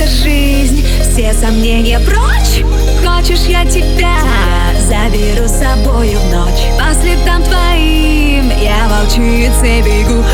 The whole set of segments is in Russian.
эта жизнь. Все сомнения прочь. Хочешь я тебя заберу с собою в ночь. По следам твоим я волчицей бегу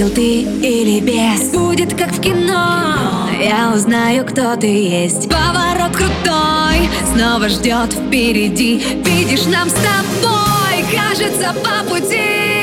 ангел ты или бес? Будет как в кино, я узнаю, кто ты есть. Поворот крутой, снова ждет впереди. Видишь, нам с тобой, кажется, по пути